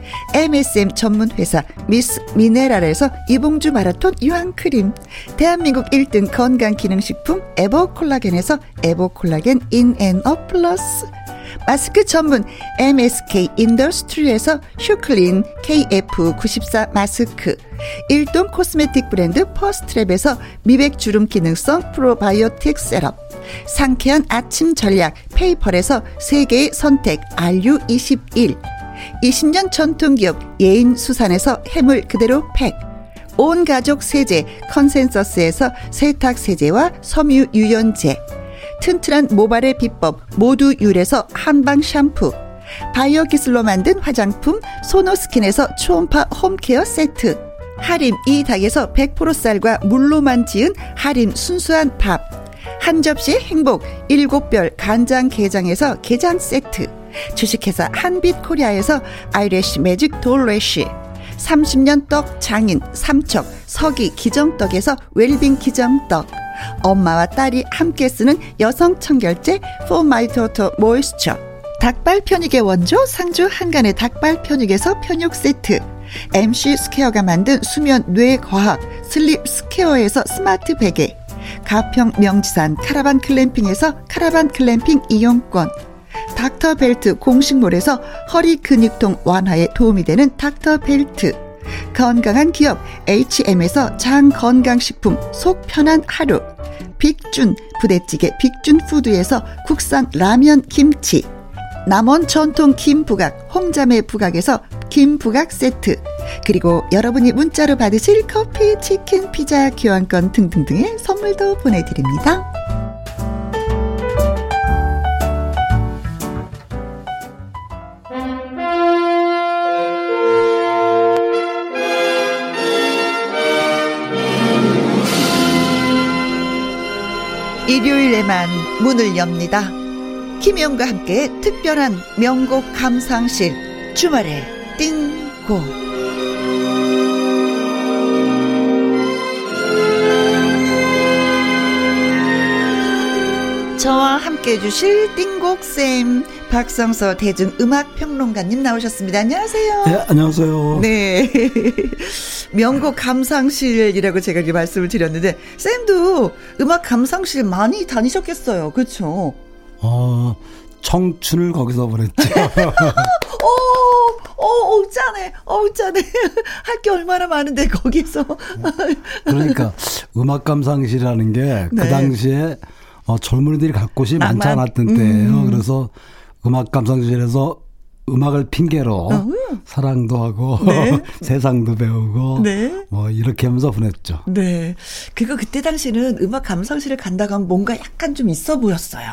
MSM 전문 회사 미스 미네랄에서 이봉주 마라톤 유황크림, 대한민국 1등 건강기능식품 에버콜라겐에서 에버콜라겐 인앤업 플러스, 마스크 전문 MSK 인더스트리에서 슈클린 KF94 마스크, 일동 코스메틱 브랜드 퍼스트랩에서 미백 주름 기능성 프로바이오틱 셋업, 상쾌한 아침 전략 페이펄에서 세계의 선택 RU21, 20년 전통기업 예인수산에서 해물 그대로 팩, 온 가족 세제 컨센서스에서 세탁 세제와 섬유 유연제, 튼튼한 모발의 비법 모두 유래서 한방 샴푸. 바이오 기술로 만든 화장품 소노스킨에서 초음파 home care 세트. 하림 이 닭에서 100% 쌀과 물로만 지은 하림 순수한 밥 한 접시 행복 일곱 별 간장 게장에서 게장 세트. 주식회사 한빛코리아에서 아이래쉬 매직 돌래쉬. 30년 떡 장인 삼척 서기 기정떡에서 웰빙 기정떡. 엄마와 딸이 함께 쓰는 여성 청결제 Daughter Moisture. 닭발 편육의 원조 상주 한간의 닭발 편육에서 편육 세트. MC 스퀘어가 만든 수면 뇌 과학 슬립 스퀘어에서 스마트 베개 가평 명지산 카라반 글램핑에서 카라반 글램핑 이용권. 닥터벨트 공식몰에서 허리 근육통 완화에 도움이 되는 닥터벨트. 건강한 기업 H&M에서 장 건강식품 속 편한 하루. 빅준 부대찌개 빅준푸드에서 국산 라면 김치 남원 전통 김부각 홍자매 부각에서 김부각 세트 그리고 여러분이 문자로 받으실 커피, 치킨, 피자, 교환권 등등등의 선물도 보내드립니다. 일요일에만 문을 엽니다. 김혜영과 함께 특별한 명곡 감상실 주말에 띵곡 저와 함께 해주실 띵곡쌤 박성서 대중음악평론가님 나오셨습니다. 안녕하세요. 네, 안녕하세요. 네. 명곡 감상실이라고 제가 이제 말씀을 드렸는데, 쌤도 음악 감상실 많이 다니셨겠어요. 그쵸? 어, 청춘을 거기서 보냈죠. 어, 어, 짠해. 어, 짠해. 할게 얼마나 많은데, 거기서. 그러니까, 음악 감상실이라는 게그 네. 당시에 어, 젊은이들이 갈 곳이 많지 않았던 때예요. 음. 그래서 음악 감상실에서 음악을 핑계로 어 사랑도 하고 네. 세상도 배우고 네. 뭐 이렇게 하면서 보냈죠. 네. 그리고 그때 당시는 음악 감상실을 간다고 하면 뭔가 약간 좀 있어 보였어요.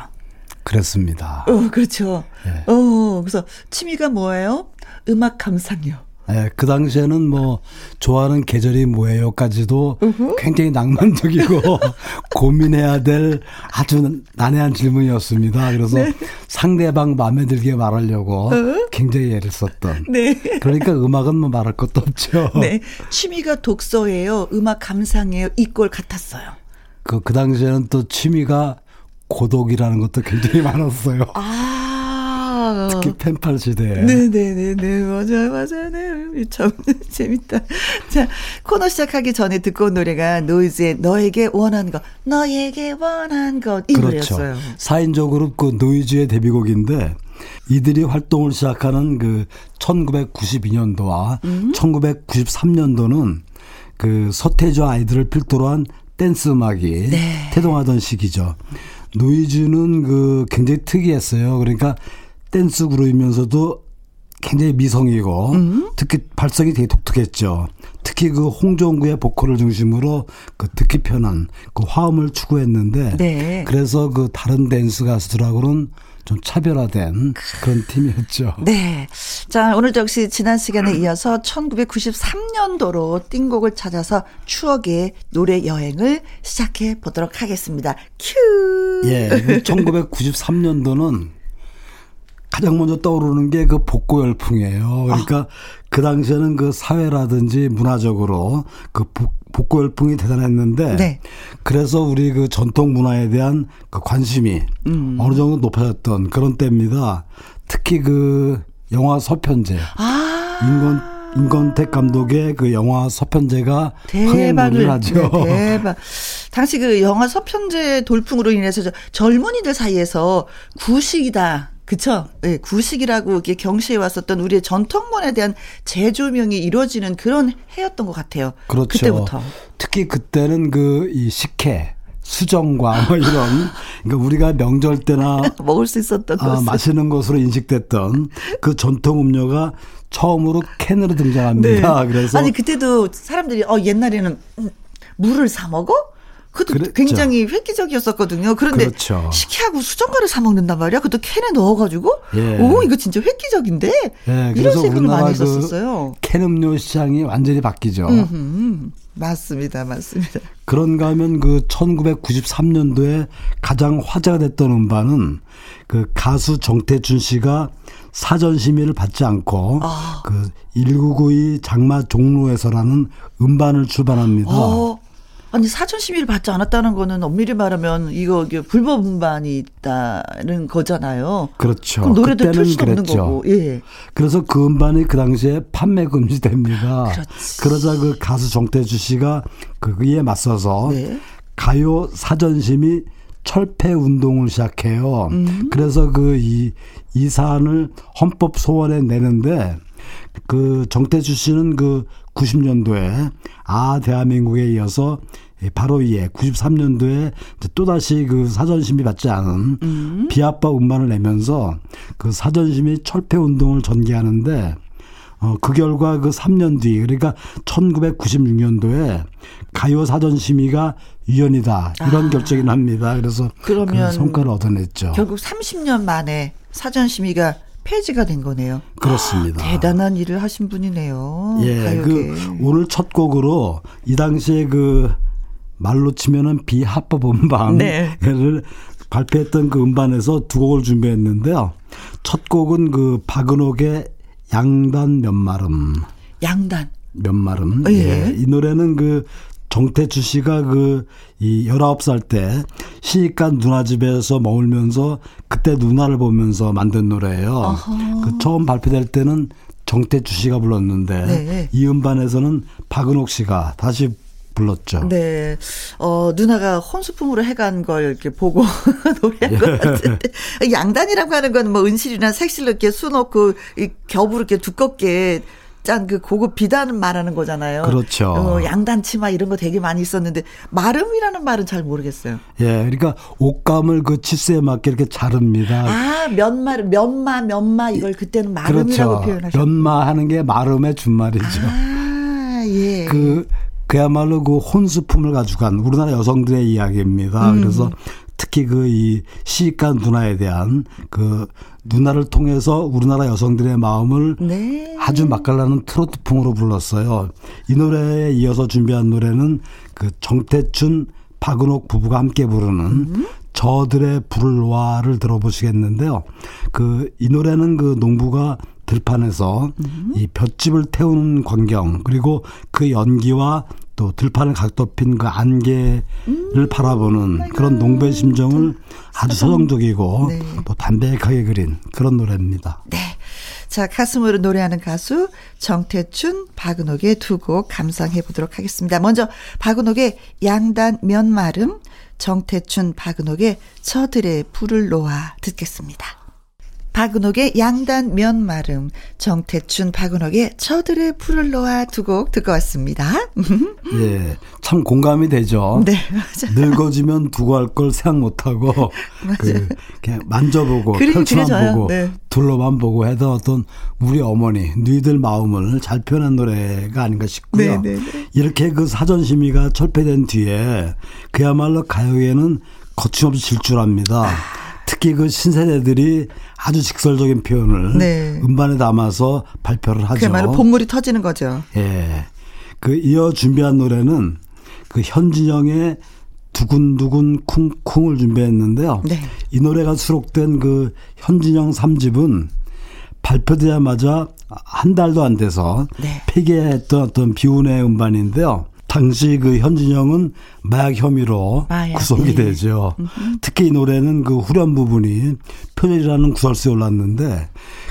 그랬습니다. 어, 그렇죠. 네. 어, 그래서 취미가 뭐예요? 음악 감상요. 예, 그 당시에는 뭐 좋아하는 계절이 뭐예요까지도 으흠. 굉장히 낭만적이고 고민해야 될 아주 난해한 질문이었습니다. 그래서 네. 상대방 마음에 들게 말하려고 어? 굉장히 애를 썼던. 네. 그러니까 음악은 뭐 말할 것도 없죠. 네. 취미가 독서예요. 음악 감상이에요. equal 같았어요. 그, 그 당시에는 또 취미가 고독이라는 것도 굉장히 많았어요. 아. 특히 펜팔 시대에. 네네네네. 맞아요, 맞아요. 네. 참 재밌다. 자, 코너 시작하기 전에 듣고 온 노래가 노이즈의 너에게 원한 것, 너에게 원한 것, 이 그렇죠. 노래였어요. 4인조 그룹 그 노이즈의 데뷔곡인데, 이들이 활동을 시작하는 그 1992년도와 음. 1993년도는 그 서태지 아이들을 필두로 한 댄스 음악이 네. 태동하던 시기죠. 노이즈는 그 굉장히 특이했어요. 그러니까 댄스 그룹이면서도 굉장히 미성이고 음. 특히 발성이 되게 독특했죠. 특히 그 홍종구의 보컬을 중심으로 그 듣기 편한 그 화음을 추구했는데 네. 그래서 그 다른 댄스 가수들하고는 좀 차별화된 그런 팀이었죠. 네. 자, 오늘 역시 지난 시간에 이어서 1993년도로 띵곡을 찾아서 추억의 노래 여행을 시작해 보도록 하겠습니다. 큐! 예. 1993년도는 가장 먼저 떠오르는 게 그 복고 열풍이에요. 그러니까 아. 그 당시에는 그 사회라든지 문화적으로 그 복고 열풍이 대단했는데 네. 그래서 우리 그 전통 문화에 대한 그 관심이 음. 어느 정도 높아졌던 그런 때입니다. 특히 그 영화 서편제 아. 인권 임건택 감독의 그 영화 서편제가 대박을 하죠. 네, 대박. 당시 그 영화 서편제 돌풍으로 인해서 젊은이들 사이에서 구식이다. 그쵸? 네, 구식이라고 이렇게 경시해 왔었던 우리의 전통문에 대한 재조명이 이루어지는 그런 해였던 것 같아요. 그렇죠. 그때부터. 특히 그때는 그 이 식혜, 수정과 뭐 이런 그러니까 우리가 명절 때나 먹을 수 있었던 아, 마시는 것으로 인식됐던 그 전통 음료가 처음으로 캔으로 등장합니다. 네. 그래서 아니 그때도 사람들이 어 옛날에는 물을 사 먹어? 그것도 그랬죠. 굉장히 획기적이었었거든요. 그런데 그렇죠. 식혜하고 수정과를 사 먹는단 말이야. 그것도 캔에 넣어가지고. 예. 오 이거 진짜 획기적인데. 예. 이런 생각을 많이 했었어요. 그 캔 음료 시장이 완전히 바뀌죠. 음흠. 맞습니다, 맞습니다. 그런가 하면 그 1993년도에 가장 화제가 됐던 음반은 그 가수 정태춘 씨가 사전 심의를 받지 않고 아. 그1992 장마 종로에서라는 음반을 출판합니다. 어. 아니 사전 심의를 받지 않았다는 거는 엄밀히 말하면 이거 불법 음반이 있다는 거잖아요. 그렇죠. 그럼 노래도 틀 수도 없는 거고. 예. 그래서 그 음반이 그 당시에 판매 금지됩니다. 그렇지. 그러자 그 가수 정태주 씨가 그에 맞서서 네. 가요 사전 심의 철폐 운동을 시작해요. 음. 그래서 그 이 이 사안을 헌법 소원에 내는데 그 정태주 씨는 그 90년도에 아 대한민국에 이어서 바로 이에 93년도에 또다시 그 사전심의 받지 않은 음. 비합법 음반을 내면서 그 사전심의 철폐 운동을 전개하는데 어, 그 결과 그 3년 뒤, 그러니까 1996년도에 가요 사전 심의가 위헌이다. 이런 아. 결정이 납니다. 그래서 그러면 그 성과를 얻어냈죠. 결국 30년 만에 사전 심의가 폐지가 된 거네요. 그렇습니다. 아, 대단한 일을 하신 분이네요. 예, 가요계. 그 오늘 첫 곡으로 이 당시에 그 말로 치면은 비합법 음반을 네. 발표했던 그 음반에서 두 곡을 준비했는데요. 첫 곡은 그 박은옥의 양단 몇 마름. 양단. 몇 마름. 예. 예. 이 노래는 그 정태주 씨가 그 이 19살 때 시집간 누나 집에서 머물면서 그때 누나를 보면서 만든 노래예요. 그 처음 발표될 때는 정태주 씨가 불렀는데 네. 이 음반에서는 박은옥 씨가 다시 불렀죠. 네. 어, 누나가 혼수품으로 해간 걸 이렇게 보고 노래한 것 예. 같은데. 양단이라고 하는 건 뭐 은실이나 색실로 이렇게 수놓고 이 겹으로 이렇게 두껍게 짠 그 고급 비단 말하는 거잖아요. 그렇죠. 어, 양단 치마 이런 거 되게 많이 있었는데 마름이라는 말은 잘 모르겠어요. 예, 그러니까 옷감을 그 치수에 맞게 이렇게 자릅니다. 아, 면마, 면마, 면마 이걸 그때는 마름이라고 그렇죠. 표현하셨죠. 면마 하는 게 마름의 준말이죠. 아, 예. 그 그야말로 그 혼수품을 가져간 우리나라 여성들의 이야기입니다. 음. 그래서 특히 그 이 시집간 누나에 대한 그 누나를 통해서 우리나라 여성들의 마음을 네. 아주 맛깔나는 트로트풍으로 불렀어요. 이 노래에 이어서 준비한 노래는 그 정태춘 박은옥 부부가 함께 부르는 음. 저들의 놓아를 들어보시겠는데요. 그 이 노래는 그 농부가 들판에서 음. 이 볏집을 태우는 광경 그리고 그 연기와 또 들판을 각도핀 그 안개를 음, 바라보는 그런 농부의 심정을 아주 서정적이고 네. 또 담백하게 그린 그런 노래입니다. 네. 자, 가슴으로 노래하는 가수 정태춘, 박은옥의 두 곡 감상해 보도록 하겠습니다. 먼저 박은옥의 양단 면마름, 정태춘, 박은옥의 저들의 불을 놓아 듣겠습니다. 박은옥의 양단 면마름, 정태춘 박은옥의 저들의 풀을 놓아 두 곡 듣고 왔습니다. 예, 참 공감이 되죠. 네, 맞아요. 늙어지면 두고 할 걸 생각 못 하고 그 그냥 만져보고 펼쳐만 보고 네. 둘러만 보고 해도 어떤 우리 어머니, 누이들 마음을 잘 표현한 노래가 아닌가 싶고요. 네, 네, 네. 이렇게 그 사전 심의가 철폐된 뒤에 그야말로 가요계는 거침없이 질주합니다. 아. 특히 그 신세대들이 아주 직설적인 표현을 네. 음반에 담아서 발표를 하죠. 그야말로 본물이 터지는 거죠. 예. 그 이어 준비한 노래는 그 현진영의 두근두근 쿵쿵을 준비했는데요. 네. 이 노래가 수록된 그 현진영 3집은 발표되자마자 한 달도 안 돼서 네. 폐기했던 어떤 비운의 음반인데요. 당시 그 현진영은 마약 혐의로 마약, 구속이 예. 되죠. 특히 이 노래는 그 후렴 부분이 표절이라는 구설수에 올랐는데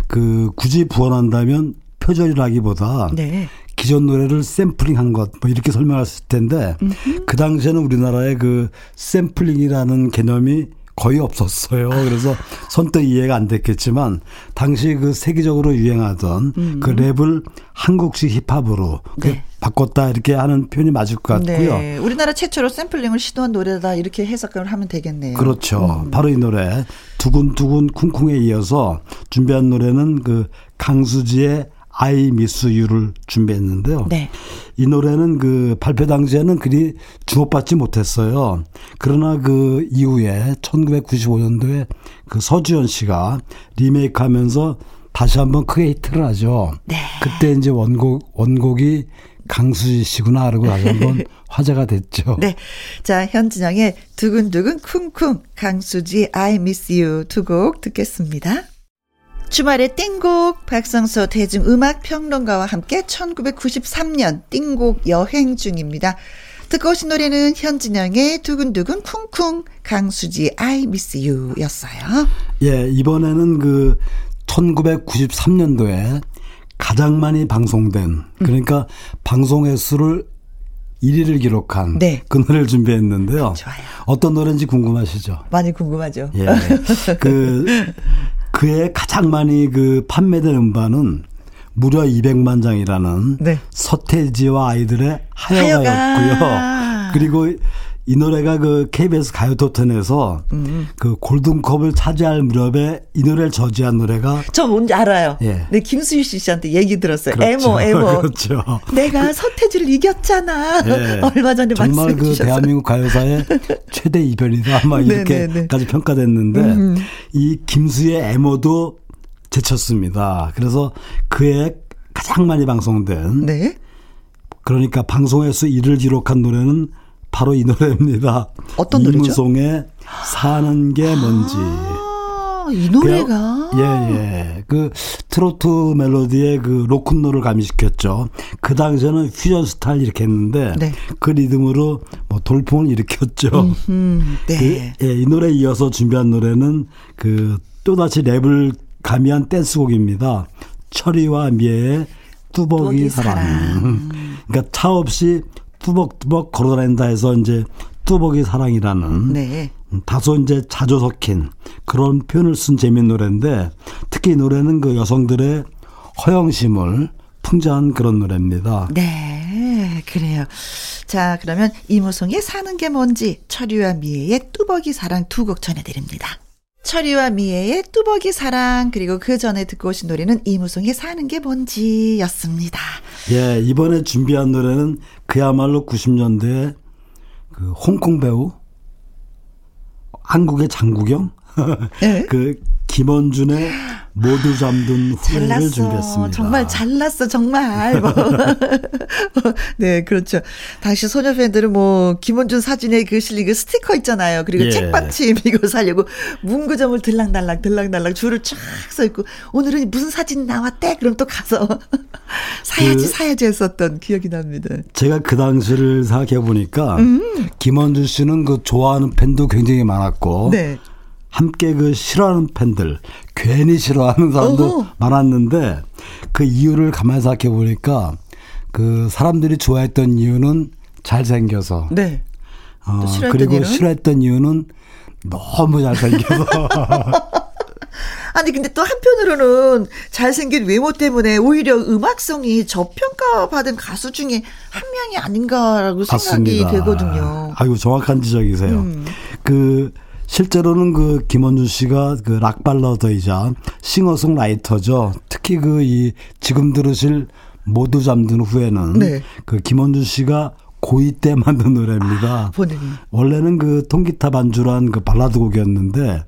그 굳이 부원한다면 표절이라기보다 네. 기존 노래를 샘플링한 것 뭐 이렇게 설명했을 텐데 음흠. 그 당시에는 우리나라에 그 샘플링이라는 개념이 거의 없었어요. 그래서 선뜻 이해가 안 됐겠지만 당시 그 세계적으로 유행하던 음. 그 랩을 한국식 힙합으로 그 네. 바꿨다 이렇게 하는 표현이 맞을 것 같고요. 네. 우리나라 최초로 샘플링을 시도한 노래다 이렇게 해석을 하면 되겠네요. 그렇죠. 음. 바로 이 노래 두근두근 쿵쿵에 이어서 준비한 노래는 그 강수지의 I Miss You를 준비했는데요. 네. 이 노래는 그 발표 당시에는 그리 주목받지 못했어요. 그러나 그 이후에 1995년도에 그 서주현 씨가 리메이크 하면서 다시 한번 크게 히트를 하죠. 네. 그때 이제 원곡, 원곡이 강수지 씨구나 그러고 다시 한번 화제가 됐죠. 네. 자, 현진영의 두근두근 쿵쿵 강수지 I Miss You 두 곡 듣겠습니다. 주말의 띵곡 박성서 대중음악 평론가와 함께 1993년 띵곡 여행 중입니다. 듣고 오신 노래는 현진영의 두근두근 쿵쿵 강수지 I Miss You 였어요. 예, 이번에는 그 1993년도에 가장 많이 방송된 그러니까 음. 방송 횟수를 1위를 기록한 네. 그 노래를 준비했는데요. 좋아요. 어떤 노래인지 궁금하시죠? 많이 궁금하죠. 예. 그 그해 가장 많이 그 판매된 음반은 무려 200만 장이라는 네. 서태지와 아이들의 하여가였고요. 하여가. 그리고 이 노래가 그 KBS 가요 토텐에서 음. 그 골든컵을 차지할 무렵에 이 노래를 저지한 노래가 저 뭔지 알아요. 예. 네 김수희 씨한테 얘기 들었어요. 그렇죠. 에모 에모. 그렇죠. 내가 서태지를 이겼잖아. 예. 얼마 전에 정말 그 주셨어요. 대한민국 가요사의 최대 이별이다 아마 네, 이렇게까지 네, 네. 평가됐는데 음. 이 김수희의 에모도 제쳤습니다. 그래서 그해 가장 많이 방송된 네. 그러니까 방송에서 1을 기록한 노래는 바로 이 노래입니다. 어떤 노래죠? 이무송의 사는 게 뭔지. 아, 이 노래가 그, 예, 예. 그 트로트 멜로디의 그 로큰롤을 가미시켰죠. 그 당시에는 퓨전 스타일 이렇게 했는데 네. 그 리듬으로 뭐 돌풍을 일으켰죠. 음흠, 네. 그, 예, 이 노래에 이어서 준비한 노래는 그 또다시 랩을 가미한 댄스곡입니다. 철이와 미애의 뚜벅이 사랑. 사랑. 그러니까 차 없이 뚜벅뚜벅 걸어다닌다 해서 이제 뚜벅이 사랑이라는 네. 다소 이제 자주 섞인 그런 표현을 쓴 재미있는 노래인데 특히 이 노래는 그 여성들의 허영심을 풍자한 그런 노래입니다. 네, 그래요. 자, 그러면 이무송의 사는 게 뭔지 철유와 미애의 뚜벅이 사랑 두 곡 전해드립니다. 철이와 미애의 뚜벅이 사랑 그리고 그 전에 듣고 오신 노래는 이무송의 사는 게 뭔지였습니다. 예, 이번에 준비한 노래는 그야말로 90년대 그 홍콩 배우 한국의 장국영 네? 그 김원준의 모두 잠든 후회를 준비했습니다. 정말 잘났어, 정말. 네, 그렇죠. 당시 소녀 팬들은 뭐 김원준 사진에 그 실린 그 스티커 있잖아요. 그리고 예. 책받침 이거 살려고 문구점을 들락날락 들락날락 줄을 쫙 서 있고 오늘은 무슨 사진 나왔대? 그럼 또 가서 사야지 그, 사야지 했었던 기억이 납니다. 제가 그 당시를 생각해 보니까 음. 김원준 씨는 그 좋아하는 팬도 굉장히 많았고. 네. 함께 그 싫어하는 팬들, 괜히 싫어하는 사람도 어허. 많았는데 그 이유를 가만히 생각해 보니까 그 사람들이 좋아했던 이유는 잘생겨서. 네. 어, 그리고 이유는? 싫어했던 이유는 너무 잘생겨서. 아니 근데 또 한편으로는 잘생긴 외모 때문에 오히려 음악성이 저평가받은 가수 중에 한 명이 아닌가라고 생각이 맞습니다. 되거든요. 아이고 정확한 지적이세요. 음. 그 실제로는 그 김원준 씨가 그 락발러더이자 싱어송라이터죠. 특히 그 이 지금 들으실 모두 잠든 후에는 네. 그 김원준 씨가 고2 때 만든 노래입니다. 아, 원래는 그 통기타 반주란 그 발라드 곡이었는데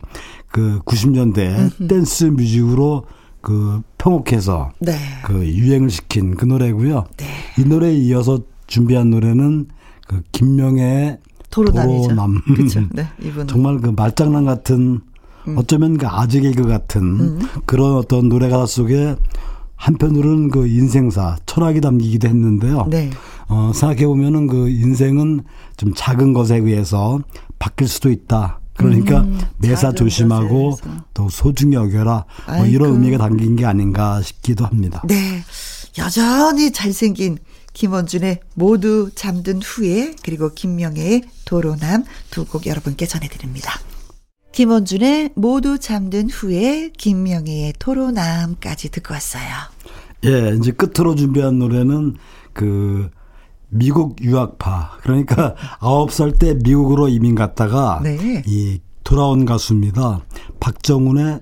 그 90년대 댄스 뮤직으로 그 편곡해서 네. 그 유행을 시킨 그 노래고요. 네. 이 노래에 이어서 준비한 노래는 그 김명애의 도로남이죠. 도로남. 그렇죠. 네, 이분 정말 그 말장난 같은 음. 어쩌면 그 아재 개그 같은 음. 그런 어떤 노래 가사 속에 한편으로는 그 인생사 철학이 담기기도 했는데요. 네. 어, 생각해 보면은 그 인생은 좀 작은 것에 의해서 바뀔 수도 있다. 그러니까 음, 매사 조심하고 또 소중히 여겨라. 뭐 이런 의미가 담긴 게 아닌가 싶기도 합니다. 네. 여전히 잘생긴 김원준의 모두 잠든 후에 그리고 김명애의 도로남 두 곡 여러분께 전해드립니다. 김원준의 모두 잠든 후에 김명애의 토로남까지 듣고 왔어요. 예, 이제 끝으로 준비한 노래는 그 미국 유학파 그러니까 아홉 살 때 미국으로 이민 갔다가 네. 이 돌아온 가수입니다. 박정훈의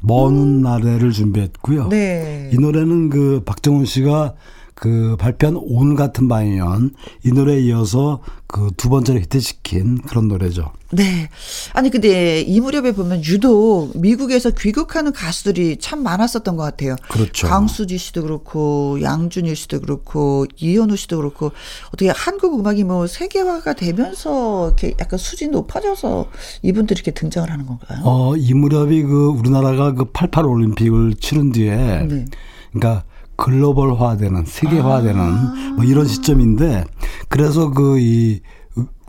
먼 음. 나래를 준비했고요. 네. 이 노래는 그 박정훈 씨가 그 발표한 온 같은 반면 이 노래에 이어서 그 두 번째로 히트시킨 그런 노래죠. 네. 아니 근데 이 무렵에 보면 유독 미국에서 귀국하는 가수들이 참 많았었던 것 같아요. 그렇죠. 강수지 씨도 그렇고 양준일 씨도 그렇고 이현우 씨도 그렇고 어떻게 한국 음악이 뭐 세계화가 되면서 이렇게 약간 수준이 높아져서 이분들이 이렇게 등장을 하는 건가요? 어, 이 무렵이 그 우리나라가 그 88 올림픽을 치른 뒤에 네. 그러니까 글로벌화되는 세계화되는 아. 뭐 이런 시점인데 그래서 그 이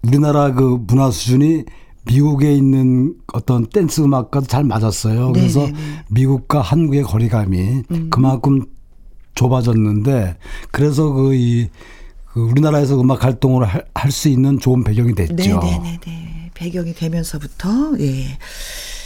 우리나라 그 문화 수준이 미국에 있는 어떤 댄스 음악과도 잘 맞았어요. 그래서 네네네. 미국과 한국의 거리감이 음. 그만큼 좁아졌는데 그래서 그이 그 우리나라에서 음악 활동을 할 수 있는 좋은 배경이 됐죠. 네네네. 배경이 되면서부터 예.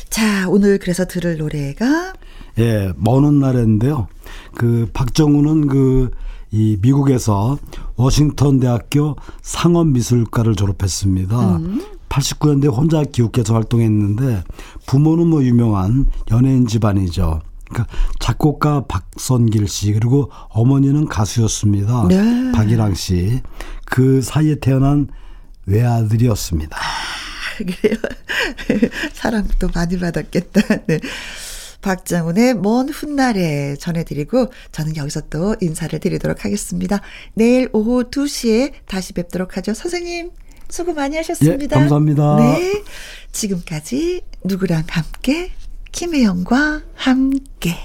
자 오늘 그래서 들을 노래가 예, 먼 훗날인데요. 그 박정우는 그 이 미국에서 워싱턴 대학교 상업 미술과를 졸업했습니다. 음. 89년대 혼자 기욱해서 활동했는데 부모는 뭐 유명한 연예인 집안이죠. 그러니까 작곡가 박선길 씨 그리고 어머니는 가수였습니다. 네. 박일랑 씨. 그 사이에 태어난 외아들이었습니다. 아, 그래요? 사랑도 많이 받았겠다. 네. 박장훈의 먼 훗날에 전해드리고 저는 여기서 또 인사를 드리도록 하겠습니다. 내일 오후 2시에 다시 뵙도록 하죠. 선생님 수고 많이 하셨습니다. 예, 감사합니다. 네. 지금까지 누구랑 함께 김혜영과 함께